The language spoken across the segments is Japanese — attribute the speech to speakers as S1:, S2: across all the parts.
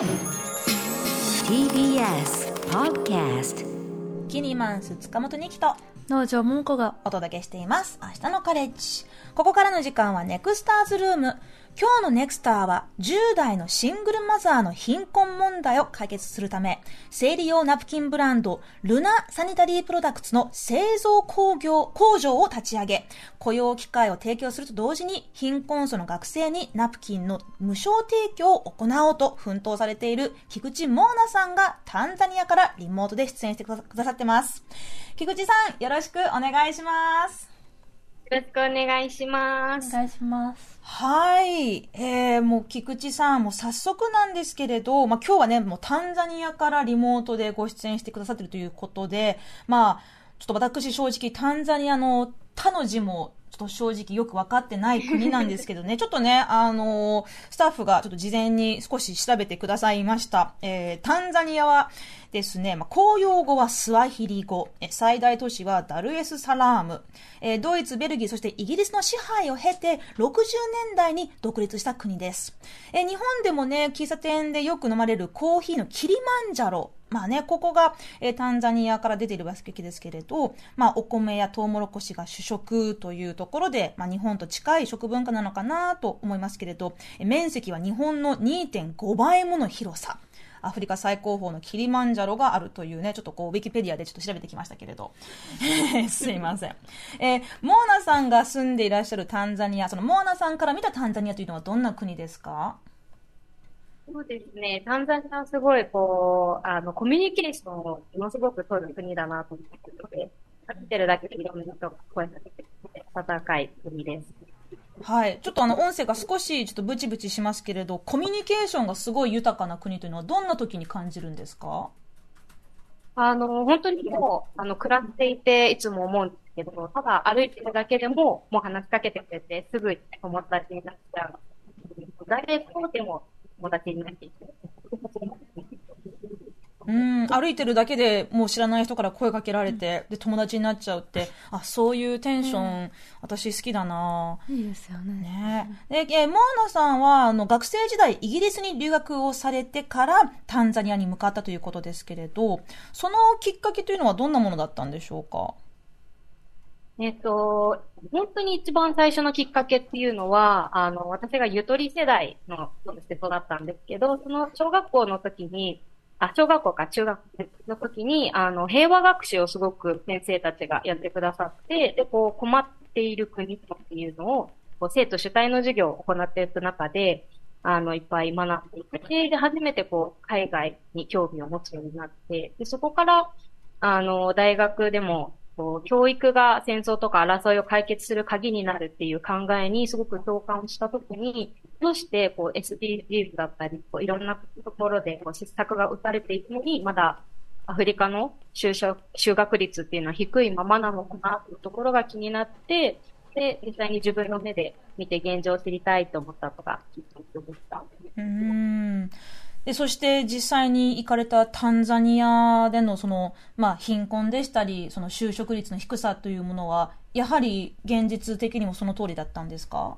S1: TBS Podcast
S2: キニマンス塚本二木と
S3: 農場桃子が
S2: お届けしています。明日のカレッジ。ここからの時間はネクスターズルーム。今日のネクスターは10代のシングルマザーの貧困問題を解決するため、生理用ナプキンブランドルナサニタリープロダクツの製造工業、工場を立ち上げ、雇用機会を提供すると同時に貧困層の学生にナプキンの無償提供を行おうと奮闘されている菊池モーナさんがタンザニアからリモートで出演してくださってます。菊池さん、よろしくお願いします。
S4: よろしくお願いします。
S3: お願いします。
S2: はい。えー、もう菊池さん、もう早速なんですけれど、まあ今日はね、もうタンザニアからリモートでご出演してくださってるということで、まあ、ちょっと私正直タンザニアの他の字もちょっと正直よく分かってない国なんですけどね、ちょっとね、あのースタッフがちょっと事前に少し調べてくださいました。えー、タンザニアはですね、まあ、公用語はスワヒリ語、え最大都市はダルエスサラーム、えードイツ、ベルギー、そしてイギリスの支配を経て、60年代に独立した国です。えー日本でもね、喫茶店でよく飲まれるコーヒーのキリマンジャロ、まあね、ここが、えータンザニアから出ているわけですけれど、まあ、お米やトウモロコシが主食というところで、まあ、日本と近い食文化なのかなと思いますけれど、面積は日本の2.5倍もの広さ。アフリカ最高峰のキリマンジャロがあるというね、ちょっとこう、ウィキペディアでちょっと調べてきましたけれど。すいません。えーモーナさんが住んでいらっしゃるタンザニア、そのモーナさんから見たタンザニアというのはどんな国ですか？
S4: そうですね。タンザニアはすごい、こう、あの、コミュニケーションをものすごく取る国だなと思っているので、立ってるだけでいろんな人が声かけて温かい国です。
S2: はい。ちょっとあの、音声が少しちょっとブチブチしますけれど、コミュニケーションがすごい豊かな国というのはどんな時に感じるんですか？
S4: あの、本当にもう、あの、暮らしていて、いつも思うんですけど、ただ歩いてるだけでも、もう話しかけてくれて、すぐ友達になっちゃう。大体そうでも友達になっていて。
S2: うん、歩いてるだけでもう知らない人から声かけられて、で、友達になっちゃうって、あ、そういうテンション、私好きだな。い
S3: いですよね。
S2: ね。で、えーモーナさんは、あの、学生時代、イギリスに留学をされてから、タンザニアに向かったということですけれど、そのきっかけというのはどんなものだったんでしょうか？
S4: えっと、本当に一番最初のきっかけっていうのは、あの、私がゆとり世代の人として育ったんですけど、その小学校の時に、あ、小学校か中学の時に、あの、平和学習をすごく先生たちがやってくださって、で、こう、困っている国っていうのを、こう生徒主体の授業を行っていく中で、あの、いっぱい学んでいて、で、初めてこう、海外に興味を持つようになって、で、そこから、あの、大学でも、こう、教育が戦争とか争いを解決する鍵になるっていう考えにすごく共感したときに、どうしてこう SDGs だったり、こういろんなところでこう施策が打たれていくのに、まだアフリカの就職、就学率っていうのは低いままなのかなというところが気になって、で、実際に自分の目で見て現状を知りたいと思ったのがきっかけでした。
S2: うん。で、そして実際に行かれたタンザニアでのその、まあ、貧困でしたり、その就職率の低さというものは、やはり現実的にもその通りだったんですか？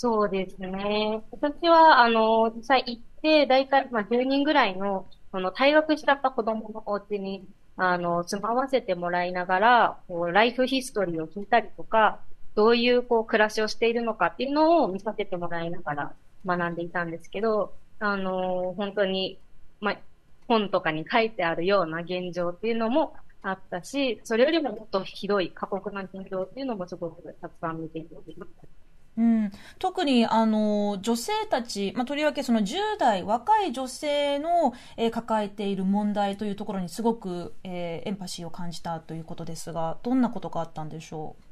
S4: そうですね。私は、あの、実際行って、だいたい、まあ、10人ぐらいの、その、退学しちゃった子供のお家に、あの、住まわせてもらいながら、こう、ライフヒストリーを聞いたりとか、どういう、こう、暮らしをしているのかっていうのを見させてもらいながら学んでいたんですけど、あの、本当に、まあ、本とかに書いてあるような現状っていうのもあったし、それよりももっとひどい過酷な現状っていうのもすごくたくさん見ていて、
S2: うん、特にあの女性たち、まあ、とりわけその10代若い女性の、えー抱えている問題というところにすごく、えーエンパシーを感じたということですがどんなことがあったんでしょう？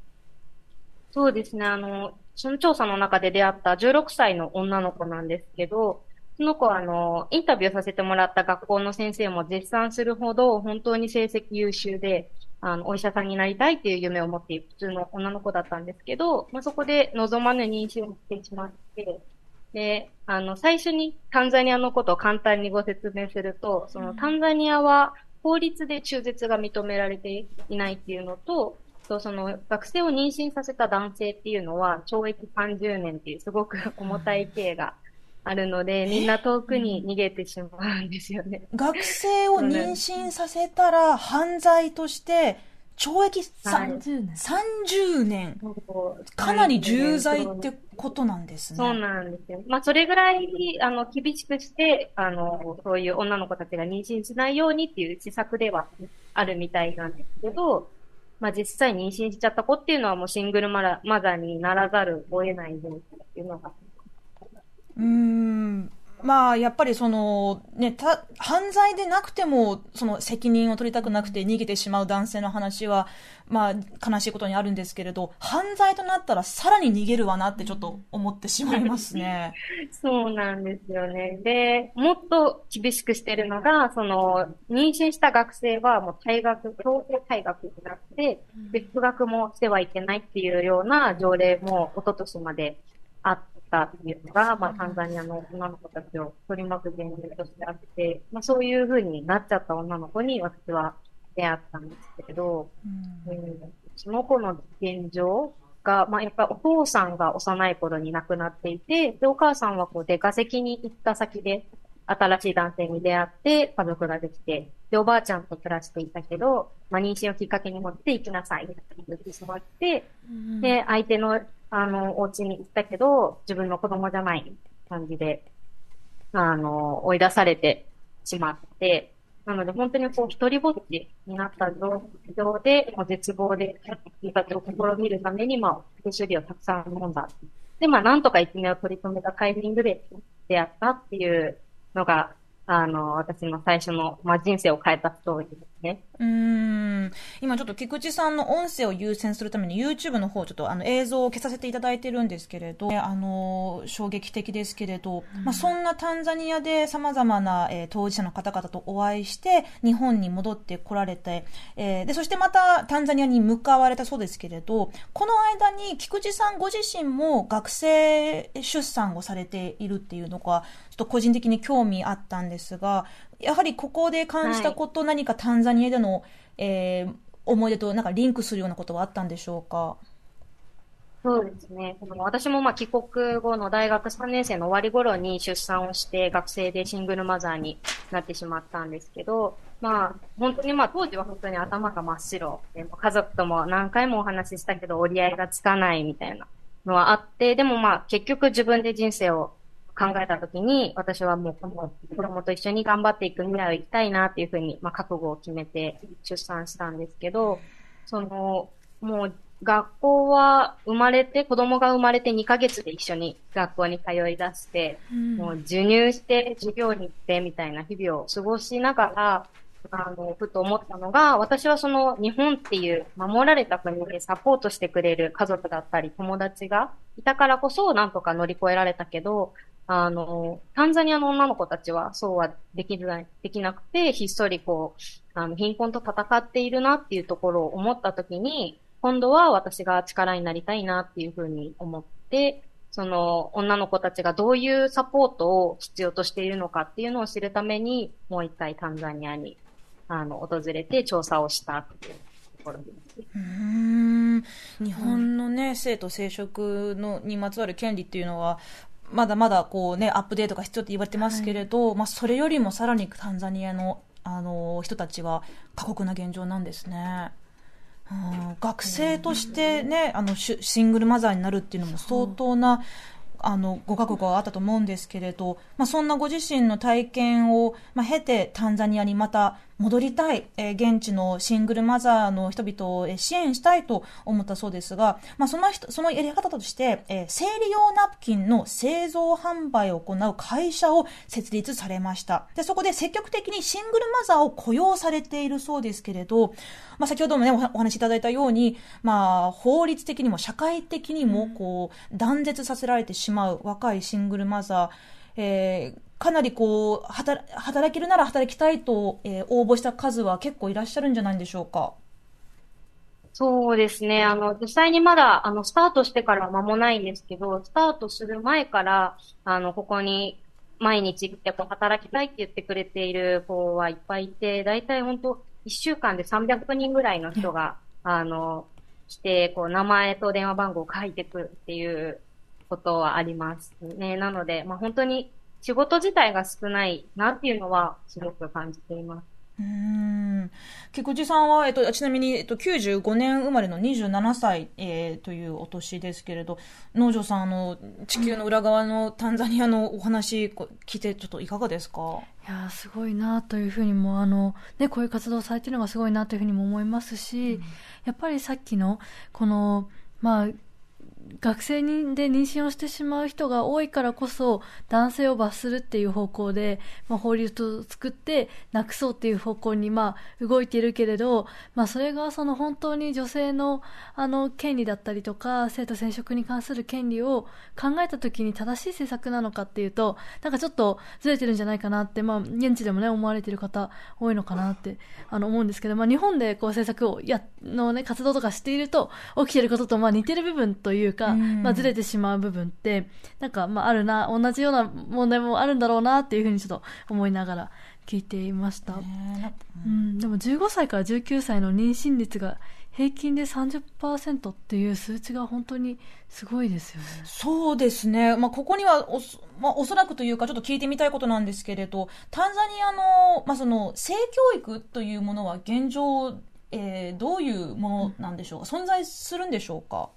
S4: そうですね。あの、その調査の中で出会った16歳の女の子なんですけど、その子は、あの、インタビューさせてもらった学校の先生も絶賛するほど、本当に成績優秀で、あの、お医者さんになりたいっていう夢を持っている普通の女の子だったんですけど、まあ、そこで望まぬ妊娠をしてしまって、で、あの、最初にタンザニアのことを簡単にご説明すると、そのタンザニアは法律で中絶が認められていないっていうのと、とその学生を妊娠させた男性っていうのは懲役30年っていうすごく重たい刑があるので、みんな遠くに逃げてしまうんですよね。
S2: 学生を妊娠させたら犯罪として懲役さ
S4: はい
S3: 30年。
S2: 30年。かなり重罪ってことなんですね。
S4: そうなんですよ。まあ、それぐらい、あの、厳しくして、あの、そういう女の子たちが妊娠しないようにっていう施策ではあるみたいなんですけど、まあ、実際妊娠しちゃった子っていうのはもうシングルマラマザーにならざるを得ない状況っていうのが。
S2: うーん。まあ、やっぱりその、ね、た、犯罪でなくても、その責任を取りたくなくて逃げてしまう男性の話は、まあ、悲しいことにあるんですけれど、犯罪となったらさらに逃げるわなってちょっと思ってしまいますね。
S4: そうなんですよね。で、もっと厳しくしてるのが、その、妊娠した学生はもう退学、強制退学になって、で、復学もしてはいけないっていうような条例も一昨年まであったっていうのが、まあ、タンザニアの女の子たちを取り巻く現状としてあって、まあ、そういう風になっちゃった女の子に私は出会ったんですけれど、
S2: うん。
S4: うん。その子の現状が、まあ、やっぱりお父さんが幼い頃に亡くなっていて、で、お母さんはこう出稼ぎに行った先で、新しい男性に出会って、家族ができて、で、おばあちゃんと暮らしていたけど、まあ、妊娠をきっかけに持って行きなさい、って言ってしまって、で、相手の、あの、お家に行ったけど、自分の子供じゃない感じで、あの、追い出されてしまって、なので本当にこう、一人ぼっちになった状況で、もう絶望で、生活を試みるために、まあ、手処理をたくさん飲んだ。で、まあ、なんとか一命を取り留めたタイミングで出会ったっていうのが、あの、私の最初の、まあ、人生を変えたストーリーね。
S2: うーん。今ちょっと菊池さんの音声を優先するために YouTube の方ちょっとあの映像を消させていただいてるんですけれど、あの、衝撃的ですけれど、まあそんなタンザニアで様々な、えー当事者の方々とお会いして日本に戻ってこられて、えーで、そしてまたタンザニアに向かわれたそうですけれど、この間に菊池さんご自身も学生出産をされているっていうのが、ちょっと個人的に興味あったんですが、やはりここで感じたこと、何かタンザニアでの、えー思い出となんかリンクするようなことはあったんでしょうか？
S4: そうですね。私もまあ帰国後の大学3年生の終わり頃に出産をして学生でシングルマザーになってしまったんですけど、まあ本当にまあ当時は本当に頭が真っ白で、家族とも何回もお話ししたけど折り合いがつかないみたいなのはあって、でもまあ結局自分で人生を考えたときに、私はもうこの子供と一緒に頑張っていく未来を生きたいなっていうふうに、まあ、覚悟を決めて出産したんですけど、その、もう学校は生まれて、子供が生まれて2ヶ月で一緒に学校に通い出して、もう授乳して授業に行ってみたいな日々を過ごしながら、あの、ふと思ったのが、私はその日本っていう守られた国でサポートしてくれる家族だったり友達がいたからこそなんとか乗り越えられたけど、あの、タンザニアの女の子たちはそうはできない、できなくて、ひっそりこう、あの、貧困と戦っているなっていうところを思ったときに、今度は私が力になりたいなっていうふうに思って、その女の子たちがどういうサポートを必要としているのかっていうのを知るために、もう一回タンザニアに、あの、訪れて調査をしたっていうところです。
S2: うーん日本のね、性と生殖のにまつわる権利っていうのは、まだまだこうね、アップデートが必要って言われてますけれど、まあそれよりもさらにタンザニアの、あの、人たちは過酷な現状なんですね。うん学生としてね、あの、シングルマザーになるっていうのも相当な、あの、ご覚悟があったと思うんですけれど、まあ、そんなご自身の体験を、まあ、経てタンザニアにまた戻りたい、えー現地のシングルマザーの人々をえー支援したいと思ったそうですが、まあ、その人、そのやり方として、えー生理用ナプキンの製造販売を行う会社を設立されました。で、そこで積極的にシングルマザーを雇用されているそうですけれど、まあ、先ほどもね、おお話しいただいたように、まあ、法律的にも社会的にも、こう、断絶させられてしまう若いシングルマザー、えーかなりこう、働働けるなら働きたいと、えー応募した数は結構いらっしゃるんじゃないんでしょうか？
S4: そうですね。あの、実際にまだ、あの、スタートしてから間もないんですけど、スタートする前から、あの、ここに毎日来てこう働きたいって言ってくれている子はいっぱいいて、だいたい本当1週間で300人ぐらいの人が、あの、来て、こう、名前と電話番号を書いてくるっていうことはありますね。なので、まあ、本当に仕事自体が少ないなっていうのはすごく感じています。
S2: うーん。菊池さんは、えっと、ちなみに、えっと、95年生まれの27歳、えーというお年ですけれど、農場さん、あの、地球の裏側のタンザニアのお話、こう聞いて、ちょっといかがですか？
S3: いやーすごいなというふうにも、あの、ね、こういう活動をされてるのがすごいなというふうにも思いますし、やっぱりさっきの、この、まあ、学生にで妊娠をしてしまう人が多いからこそ男性を罰するっていう方向で、まあ、法律を作ってなくそうっていう方向にまあ動いているけれど、まあ、それがその本当に女性のあの権利だったりとか性と染色に関する権利を考えた時に正しい政策なのかっていうとなんかちょっとずれてるんじゃないかなって、まあ、現地でもね思われている方多いのかなってあの思うんですけど、まあ、日本でこう政策をやの、ね、活動とかしていると起きていることとまあ似てる部分というか、
S2: うん。
S3: まあ、ずれてしまう部分ってなんかまああるな同じような問題もあるんだろうなっていうふうにちょっと思いながら聞いていました、
S2: ね
S3: うん、でも15歳から19歳の妊娠率が平均で30%っていう数値が本当にすごいですよね。
S2: そうですね。まあ、ここにはおそ、まあ、おそらくというか、ちょっと聞いてみたいことなんですけれど、タンザニアの、まあ、その、性教育というものは現状、えーどういうものなんでしょうか、存在するんでしょうか？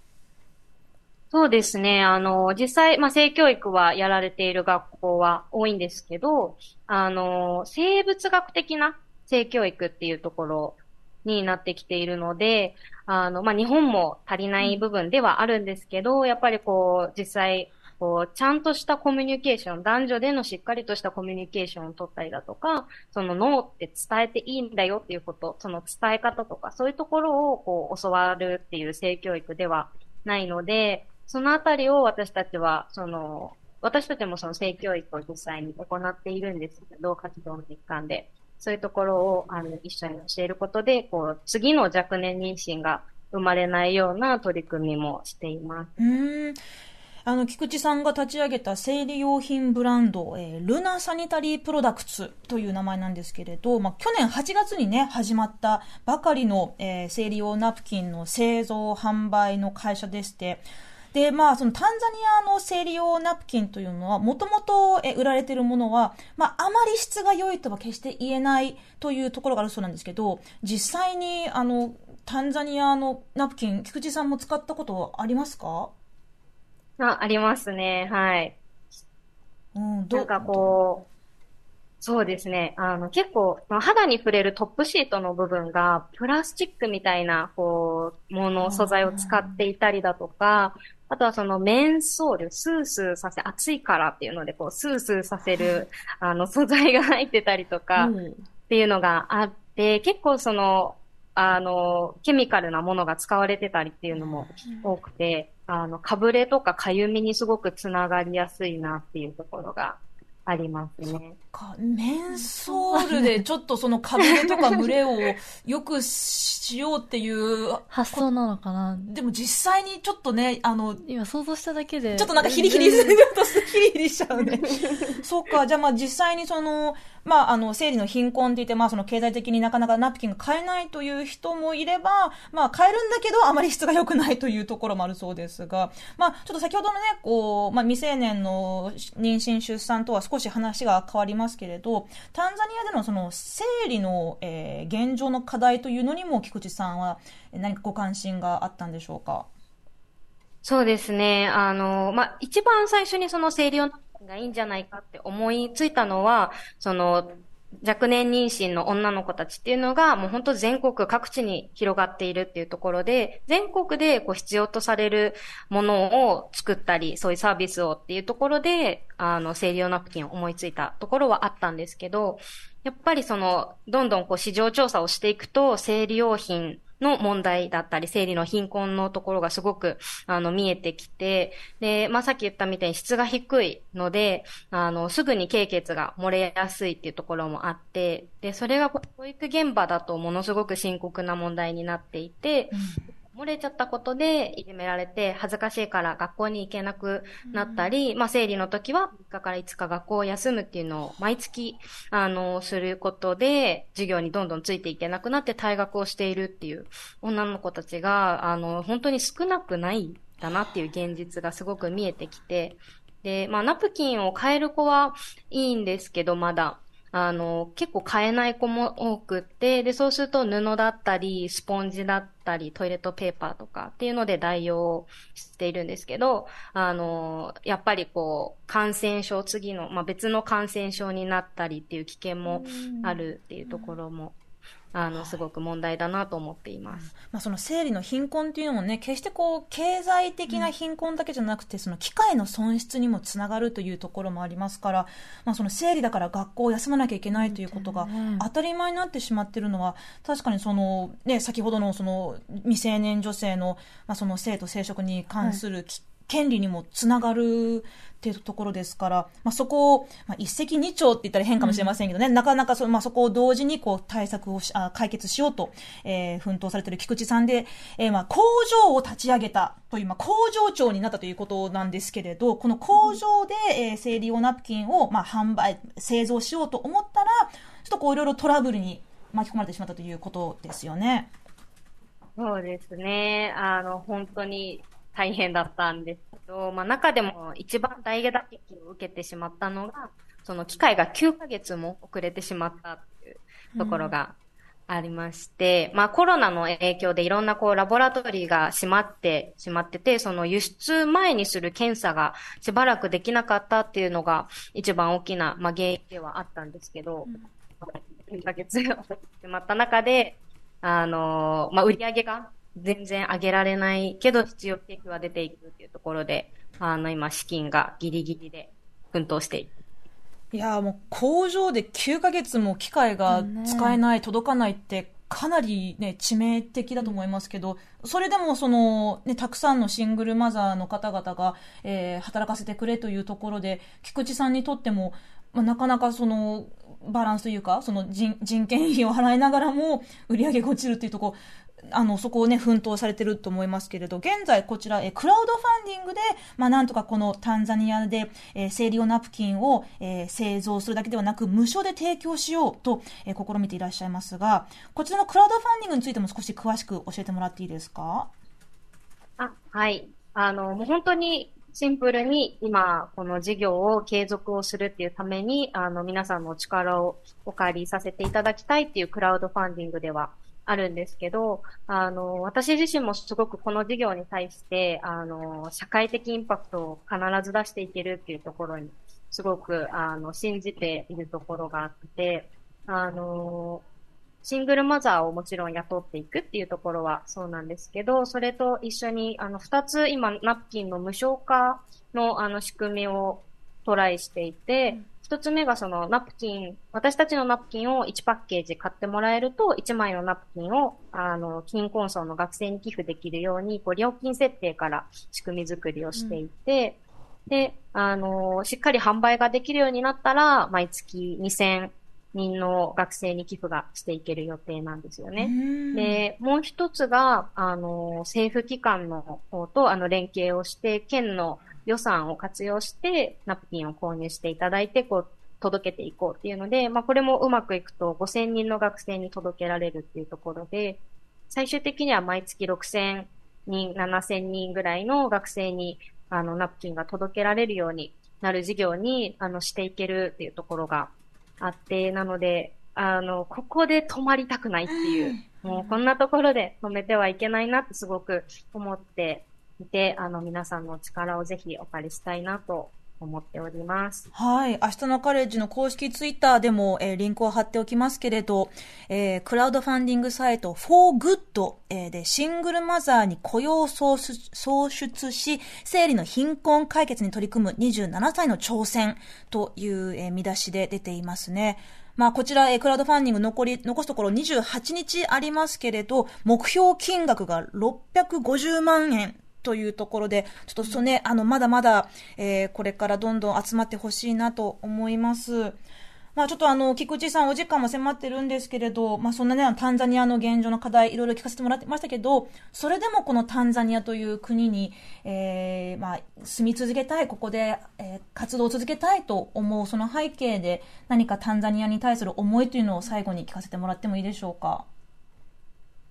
S4: そうですね。あの、実際、まあ、性教育はやられている学校は多いんですけど、あの、生物学的な性教育っていうところになってきているので、あの、まあ、日本も足りない部分ではあるんですけど、やっぱりこう、実際、こう、ちゃんとしたコミュニケーション、男女でのしっかりとしたコミュニケーションを取ったりだとか、その脳って伝えていいんだよっていうこと、その伝え方とか、そういうところをこう、教わるっていう性教育ではないので、そのあたりを私たちは、その、私たちもその性教育を実際に行っているんですけど、活動の一環で。そういうところを、あの、一緒に教えることで、こう、次の若年妊娠が生まれないような取り組みもしています。
S2: うーん。あの、菊池さんが立ち上げた生理用品ブランド、えールナサニタリープロダクツという名前なんですけれど、まあ、去年8月にね、始まったばかりの、えー生理用ナプキンの製造、販売の会社でして、で、まあ、そのタンザニアの生理用ナプキンというのは、もともとえ売られているものは、まあ、あまり質が良いとは決して言えないというところがあるそうなんですけど、実際に、あの、タンザニアのナプキン、菊池さんも使ったことありますか？
S4: あ、ありますね。はい。
S2: うん、ど
S4: なんかこう、そうですね。あの、結構、まあ肌に触れるトップシートの部分が、プラスチックみたいな、こう、もの、素材を使っていたりだとか、あとはそのメンソール、スースーさせ、暑いからっていうので、こう、スースーさせる、あの、素材が入ってたりとか、
S2: うん。
S4: っていうのがあって、結構その、あの、ケミカルなものが使われてたりっていうのも多くて、あの、かぶれとかかゆみにすごくつながりやすいなっていうところがありますね。
S2: かメンソールでちょっとそのかぶれとか蒸れをよくしようっていう、
S3: 発想なのかな？
S2: でも実際にちょっとね、あの、
S3: 今想像しただけで。
S2: ちょっとなんかヒリヒリするとヒリヒリしちゃうね。そっか、じゃあまあ実際にその、まああの、生理の貧困って言って、まあその経済的になかなかナプキンが買えないという人もいれば、まあ買えるんだけどあまり質が良くないというところもあるそうですが、まあちょっと先ほどのね、こう、まあ未成年の妊娠出産とは少し話が変わりますけれど、タンザニアでのその生理の、えー現状の課題というのにも菊池さんは何かご関心があったんでしょうか？
S4: そうですね。あの、まあ、一番最初にその生理用がいいんじゃないかって思いついたのは、その、若年妊娠の女の子たちっていうのが、もう本当全国各地に広がっているっていうところで、全国でこう必要とされるものを作ったり、そういうサービスをっていうところで、あの、生理用ナプキンを思いついたところはあったんですけど、やっぱりその、どんどんこう市場調査をしていくと、生理用品の問題だったり、生理の貧困のところがすごく、あの、見えてきて、で、まあ、さっき言ったみたいに質が低いので、あの、すぐに経血が漏れやすいっていうところもあって、で、それが保育現場だとものすごく深刻な問題になっていて、漏れちゃったことでいじめられて恥ずかしいから学校に行けなくなったり、まあ生理の時は3日から5日学校を休むっていうのを毎月、あの、することで授業にどんどんついていけなくなって退学をしているっていう女の子たちが、あの、本当に少なくないんだなっていう現実がすごく見えてきて、で、まあ、ナプキンを変える子はいいんですけど、まだ。あの、結構買えない子も多くって、で、そうすると布だったり、スポンジだったり、トイレットペーパーとかっていうので代用しているんですけど、あの、やっぱりこう、感染症、次の、まあ、別の感染症になったりっていう危険もあるっていうところもあの、すごく問題だなと思っています。
S2: まあ、その生理の貧困っていうのもね、決してこう、経済的な貧困だけじゃなくて、その機械の損失にもつながるというところもありますから、まあ、その生理だから学校を休まなきゃいけないということが当たり前になってしまっているのは、確かにその、ね、先ほどのその未成年女性の、まあ、その性と生殖に関する、はい権利にもつながるっていうところですから、まあ、そこを、まあ、一石二鳥って言ったら変かもしれませんけどね、うん、なかなかそ,、まあ、そこを同時にこう対策をしあ解決しようと、えー、奮闘されている菊池さんで、えー、まあ工場を立ち上げたという、まあ、工場長になったということなんですけれど、この工場で、えー、生理用ナプキンを、まあ、販売、製造しようと思ったら、ちょっとこういろいろトラブルに巻き込まれてしまったということですよね。
S4: そうですね。あの、本当に大変だったんですけど、まあ中でも一番大打撃を受けてしまったのが、その機械が9ヶ月も遅れてしまったっていうところがありまして、うん、まあコロナの影響でいろんなこうラボラトリーが閉まってしまってて、その輸出前にする検査がしばらくできなかったっていうのが一番大きな、まあ、原因ではあったんですけど、うん、9ヶ月が遅れてしまった中で、あのー、まあ売り上げが全然上げられないけど必要経費は出ていくっていうところで、あの、今資金がギリギリで奮闘している。
S2: いやもう工場で9ヶ月も機械が使えない、届かないって、かなりね、致命的だと思いますけど、それでもその、ね、たくさんのシングルマザーの方々が、えー、働かせてくれというところで、菊池さんにとっても、まあ、なかなかその、バランスというか、その人人件費を払いながらも売り上げが落ちるっていうところ、あの、そこをね、奮闘されてると思いますけれど、現在こちら、えクラウドファンディングで、まあ、なんとかこのタンザニアで、え、生理用ナプキンを、え、製造するだけではなく、無償で提供しようと、え、試みていらっしゃいますが、こちらのクラウドファンディングについても少し詳しく教えてもらっていいですか？
S4: あ、はい。あの、もう本当にシンプルに今、この事業を継続をするっていうために、あの、皆さんの力をお借りさせていただきたいっていうクラウドファンディングではあるんですけど、あの、私自身もすごくこの事業に対して、あの、社会的インパクトを必ず出していけるっていうところに、すごく、あの、信じているところがあって、あの、シングルマザーをもちろん雇っていくっていうところはそうなんですけど、それと一緒に、あの、二つ今、ナプキンの無償化の、あの、仕組みをトライしていて、一つ目がそのナプキン、私たちのナプキンを1パッケージ買ってもらえると、1枚のナプキンを、あの、貧困層の学生に寄付できるように、こう、料金設定から仕組み作りをしていて、うん、で、あの、しっかり販売ができるようになったら、毎月2000人の学生に寄付がしていける予定なんですよね。で、もう一つが、あの、政府機関の方と、あの、連携をして、県の予算を活用して、ナプキンを購入していただいて、こう、届けていこうっていうので、まあ、これもうまくいくと5000人の学生に届けられるっていうところで、最終的には毎月6000人、7000人ぐらいの学生に、あの、ナプキンが届けられるようになる事業に、あの、していけるっていうところがあって、なので、あの、ここで止まりたくないっていう、もうこんなところで止めてはいけないなってすごく思っていて、あの、皆さんの力をぜひお借りしたいなと思っております。
S2: はい。明日のカレッジの公式ツイッターでも、えー、リンクを貼っておきますけれど、えー、クラウドファンディングサイト ForGood、えー、でシングルマザーに雇用を創出し、生理の貧困解決に取り組む27歳の挑戦という、えー、見出しで出ていますね。まあ、こちら、えクラウドファンディング残り、残すところ28日ありますけれど、目標金額が650万円というところで、ちょっとそね、あの、まだまだ、えー、これからどんどん集まってほしいなと思います。まあちょっとあの、菊池さんお時間も迫ってるんですけれど、まあそんなね、タンザニアの現状の課題いろいろ聞かせてもらってましたけど、それでもこのタンザニアという国に、えー、まあ住み続けたい、ここで、えー、活動を続けたいと思うその背景で何かタンザニアに対する思いというのを最後に聞かせてもらってもいいでしょうか？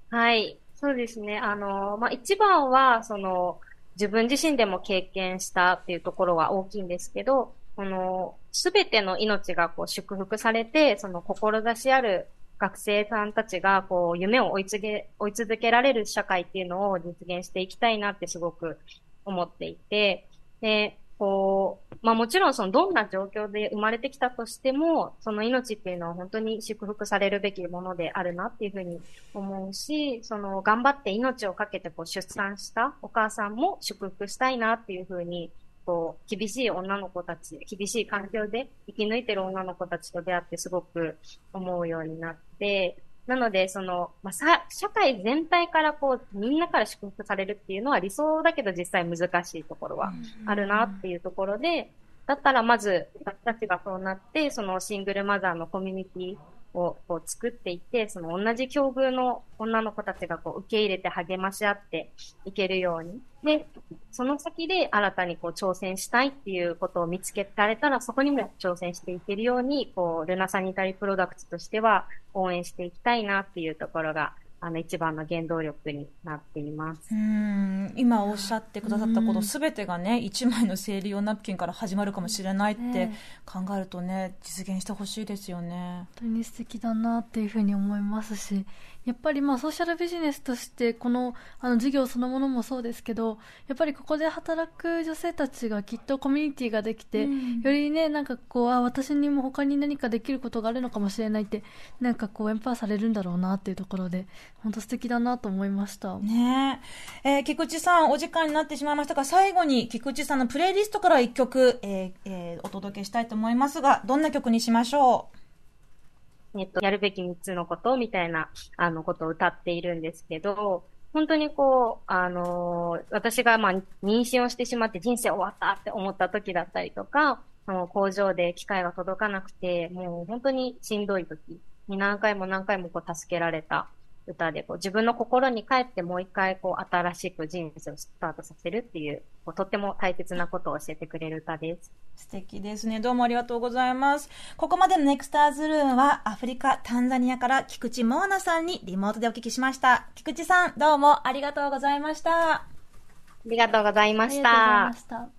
S4: はい。そうですね。あの、まあ、一番は、その、自分自身でも経験したっていうところは大きいんですけど、この、すべての命がこう祝福されて、その志ある学生さんたちがこう夢を追いつげ、追い続けられる社会っていうのを実現していきたいなってすごく思っていて、で、こう、まあもちろんそのどんな状況で生まれてきたとしても、その命っていうのは本当に祝福されるべきものであるなっていうふうに思うし、その頑張って命をかけてこう出産したお母さんも祝福したいなっていうふうに、こう、厳しい女の子たち、厳しい環境で生き抜いてる女の子たちと出会ってすごく思うようになって、なので、その、まあ、さ、社会全体からこう、みんなから祝福されるっていうのは理想だけど実際難しいところはあるなっていうところで、だったらまず、私たちがそうなって、そのシングルマザーのコミュニティをこう作っていって、その同じ境遇の女の子たちがこう受け入れて励まし合っていけるように。で、その先で新たにこう挑戦したいっていうことを見つけられたら、そこにも挑戦していけるように、こう、ルナサニタリープロダクツとしては応援していきたいなっていうところがあの一番の原動力になっています。
S2: うん今おっしゃってくださったことすべてがね一枚の生理用ナプキンから始まるかもしれないって考えるとね実現してほしいですよね。
S3: 本当に素敵だなっていうふうに思いますしやっぱりまあソーシャルビジネスとしてこのあの事業そのものもそうですけどやっぱりここで働く女性たちがきっとコミュニティができて、うん、よりねなんかこうあ私にも他に何かできることがあるのかもしれないってなんかこうエンパワーされるんだろうなっていうところで本当素敵だなと思いました。
S2: ねえ。えー、菊池さん、お時間になってしまいましたが、最後に菊池さんのプレイリストから一曲、えーえー、お届けしたいと思いますが、どんな曲にしましょ
S4: う？えっと、やるべき3つのことみたいな、あの、ことを歌っているんですけど、本当にこう、あのー、私がまあ、妊娠をしてしまって人生終わったって思った時だったりとか、その工場で機械が届かなくて、もう本当にしんどい時に何回も何回もこう助けられた歌でこう自分の心に帰ってもう一回こう新しく人生をスタートさせるっていうこうとっても大切なことを教えてくれる歌です。
S2: 素敵ですね。どうもありがとうございます。ここまでのネクスターズルームはアフリカ、タンザニアから菊池モーナさんにリモートでお聞きしました。菊池さん、どうもありがとうございました。あ
S4: りがとうございました。